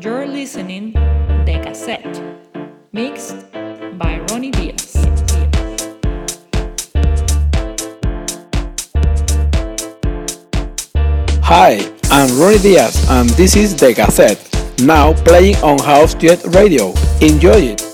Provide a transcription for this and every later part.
You're listening The Cassette, mixed by Ronnie Diaz. Hi, I'm Ronnie Diaz and this is The Cassette, now playing on House Jet Radio. Enjoy it!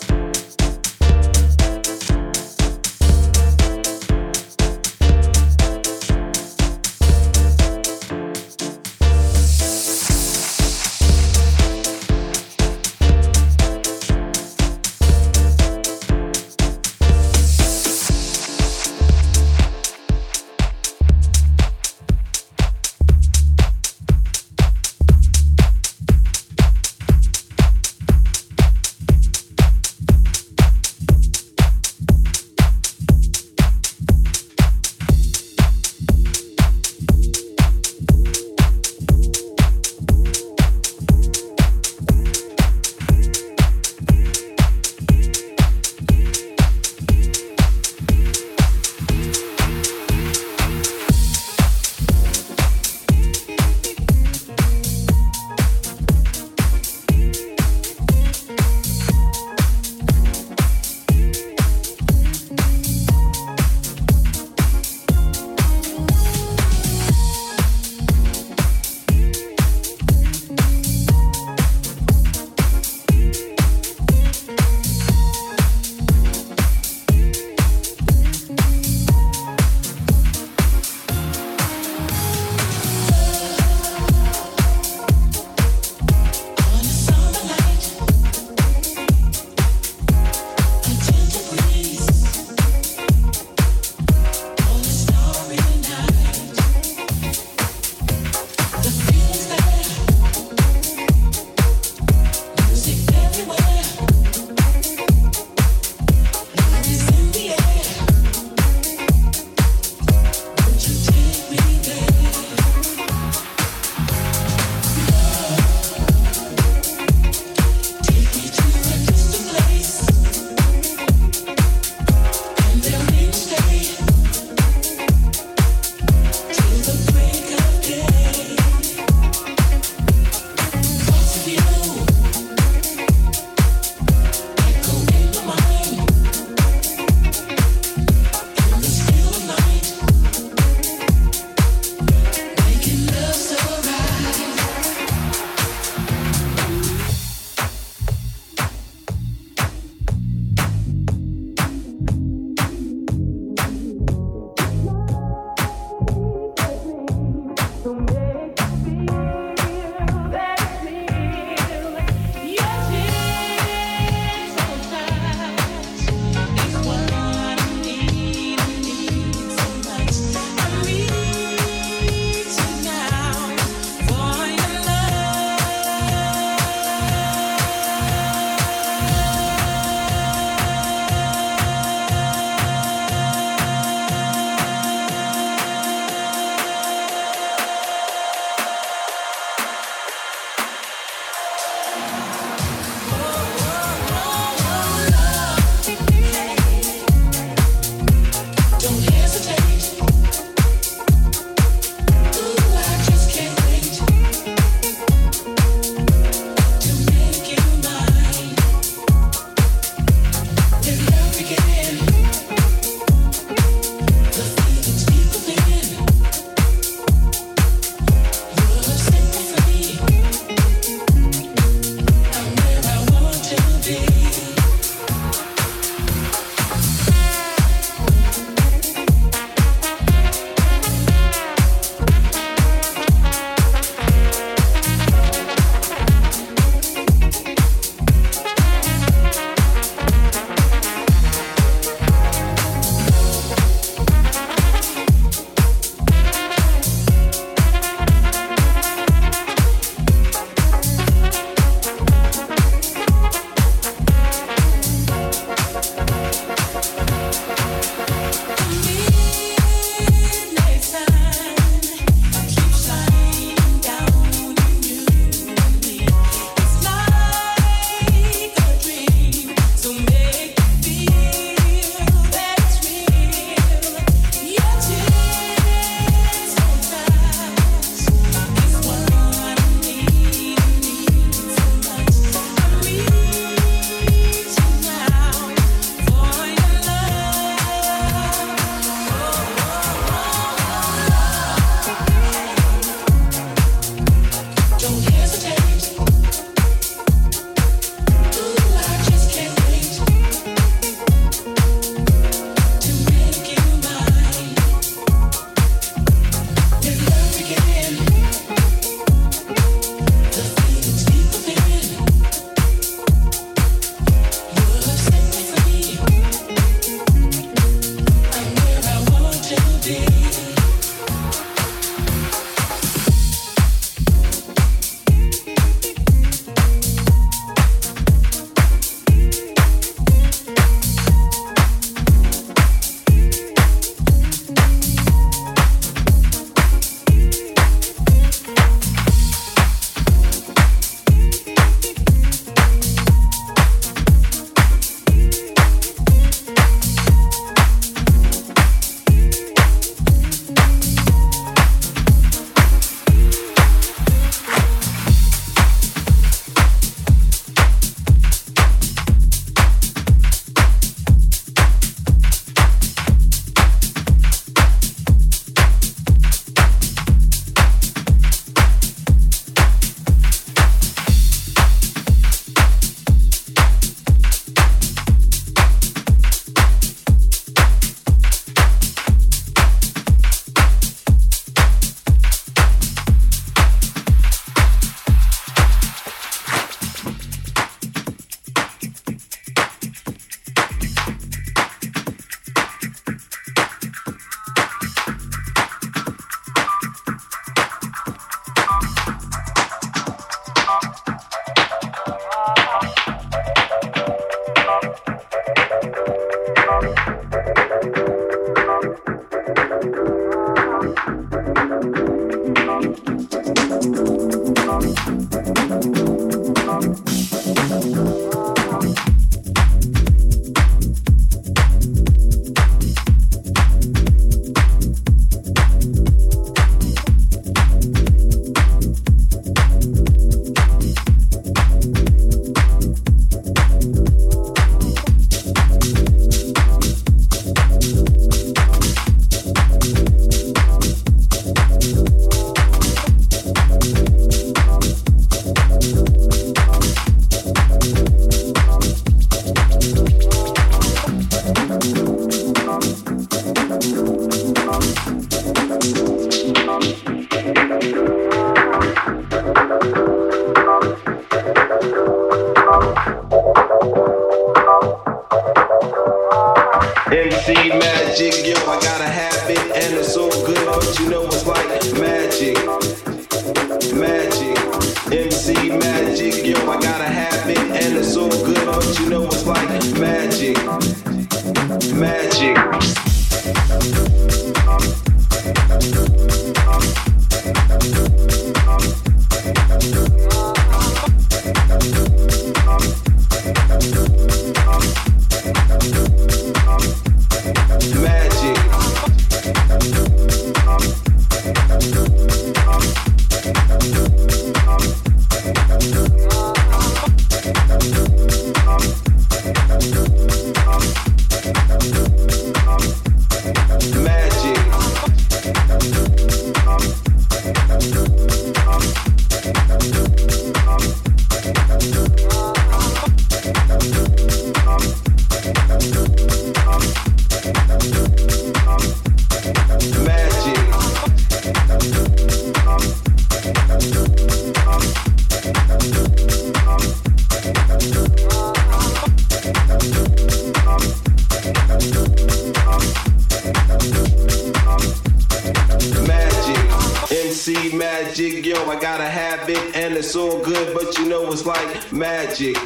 Magic,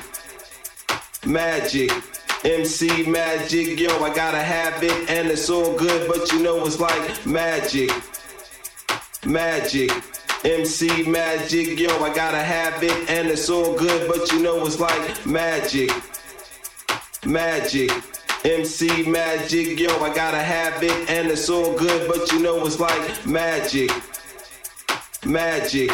magic. MC magic, yo, I gotta have it, and it's all good, but you know it's like magic, magic. MC magic, yo, I gotta have it, and it's all good, but you know it's like magic, magic. MC magic, yo, I gotta have it, and it's all good, but you know it's like magic, magic.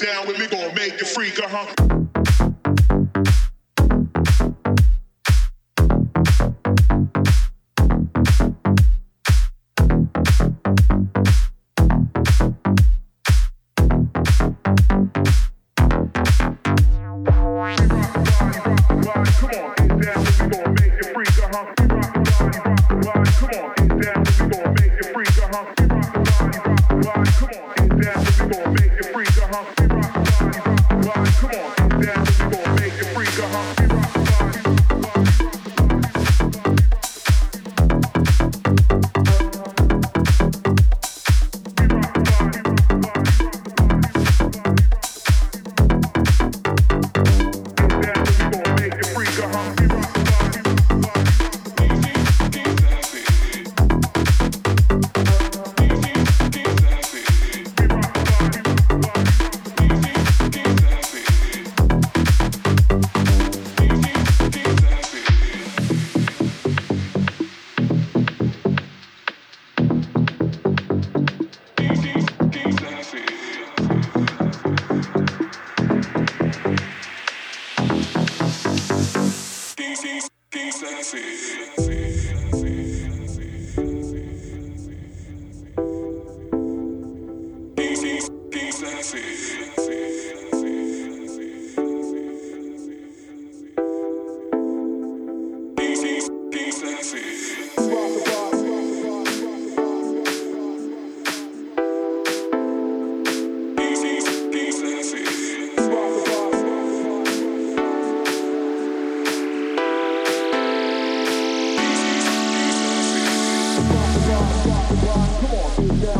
down with me, gonna make you freak, uh huh.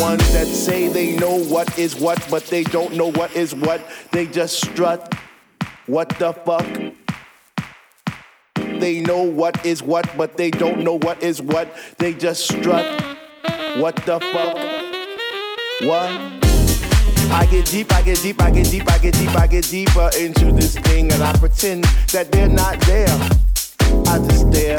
ones that say they know what is what, but they don't know what is what. They just strut. What the fuck? They know what is what, but they don't know what is what. They just strut. What the fuck? What? I get deep, I get deep, I get deep, I get deep, I get deeper into this thing, and I pretend that they're not there. I just stare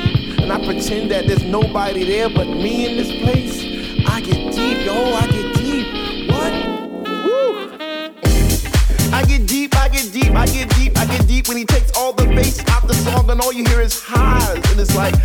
and I pretend that there's nobody there but me in this place. I get deep, yo, I get deep. What? Woo! I get deep, I get deep, I get deep, I get deep when he takes all the bass out the song and all you hear is highs and it's like,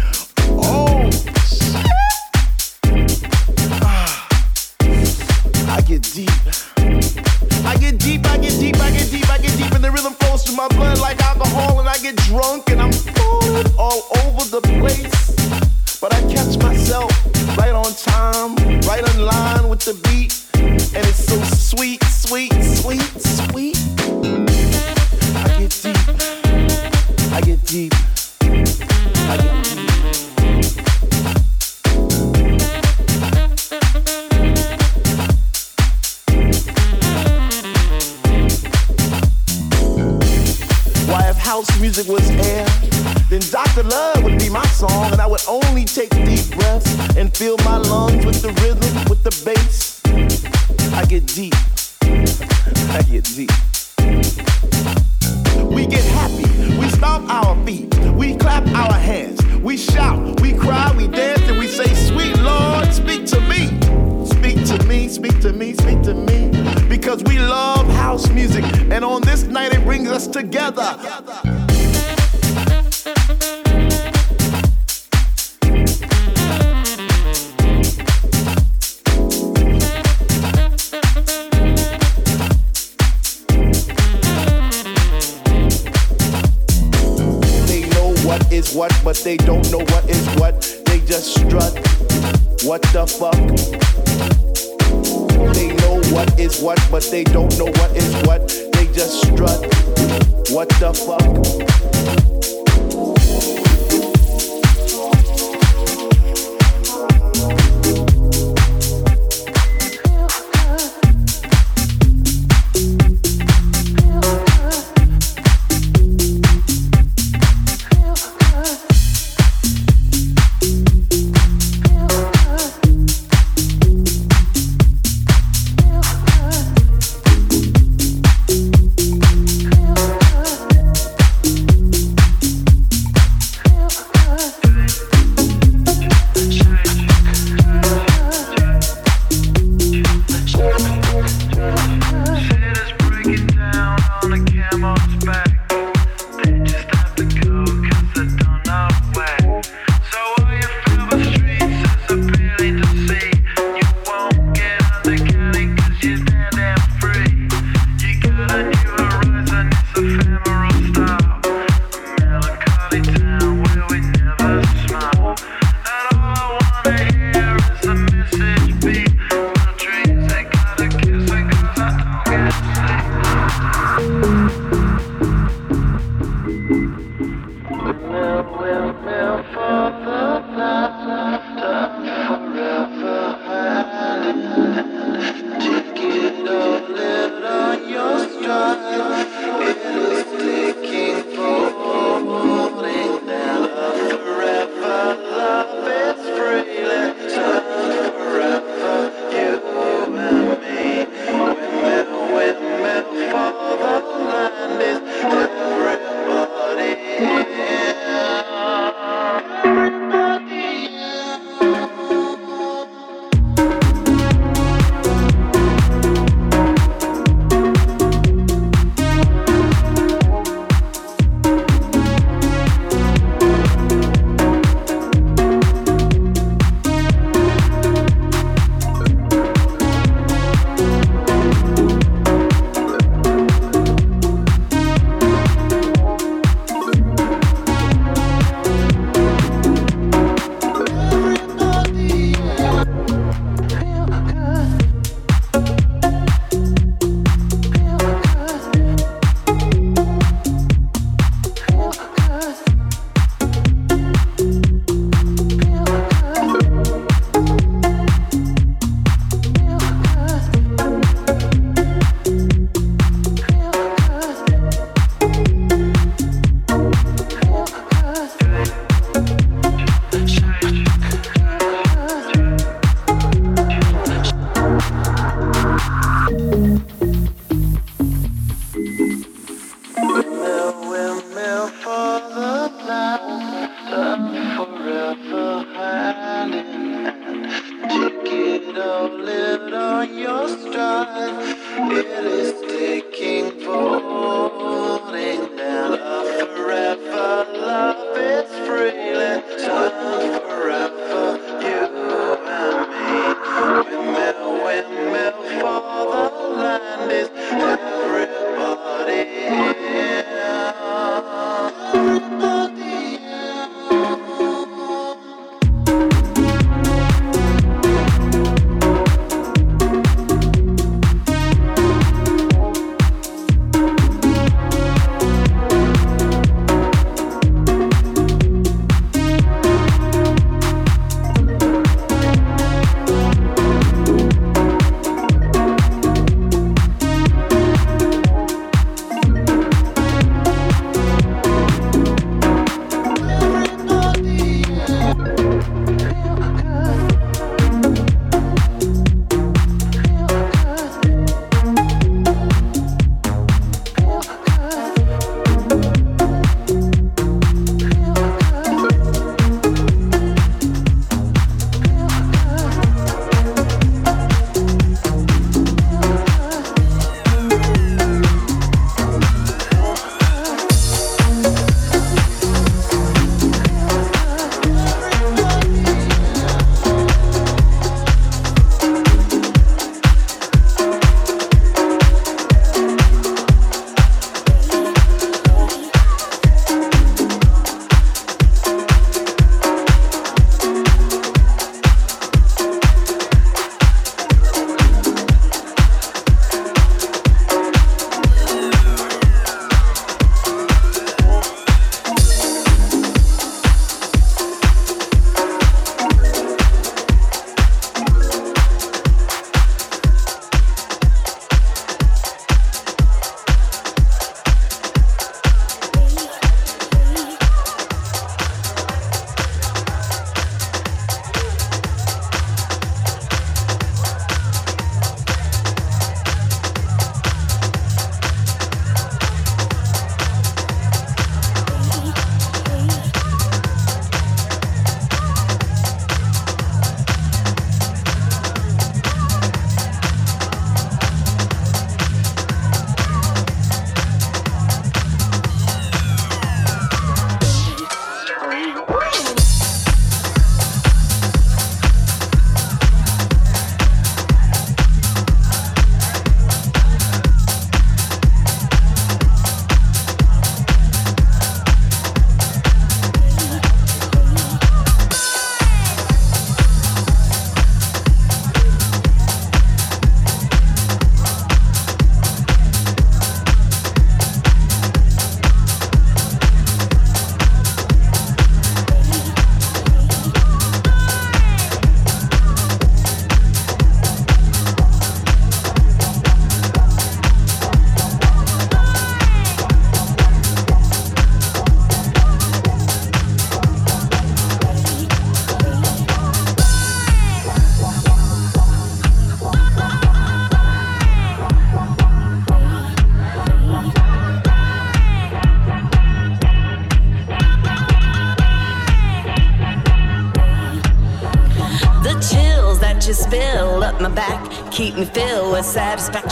the beat,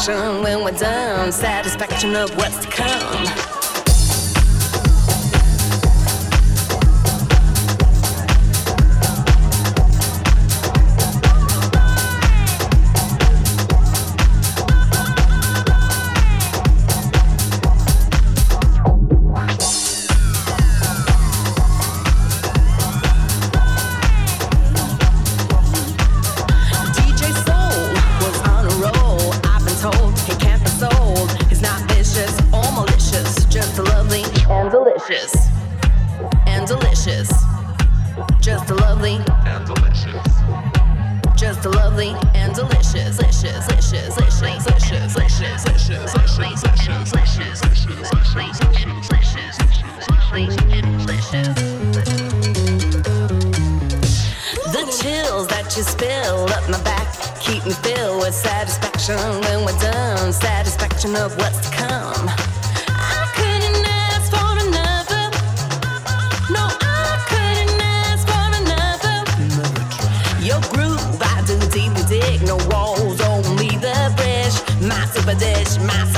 satisfaction when we're done. Satisfaction of what's to my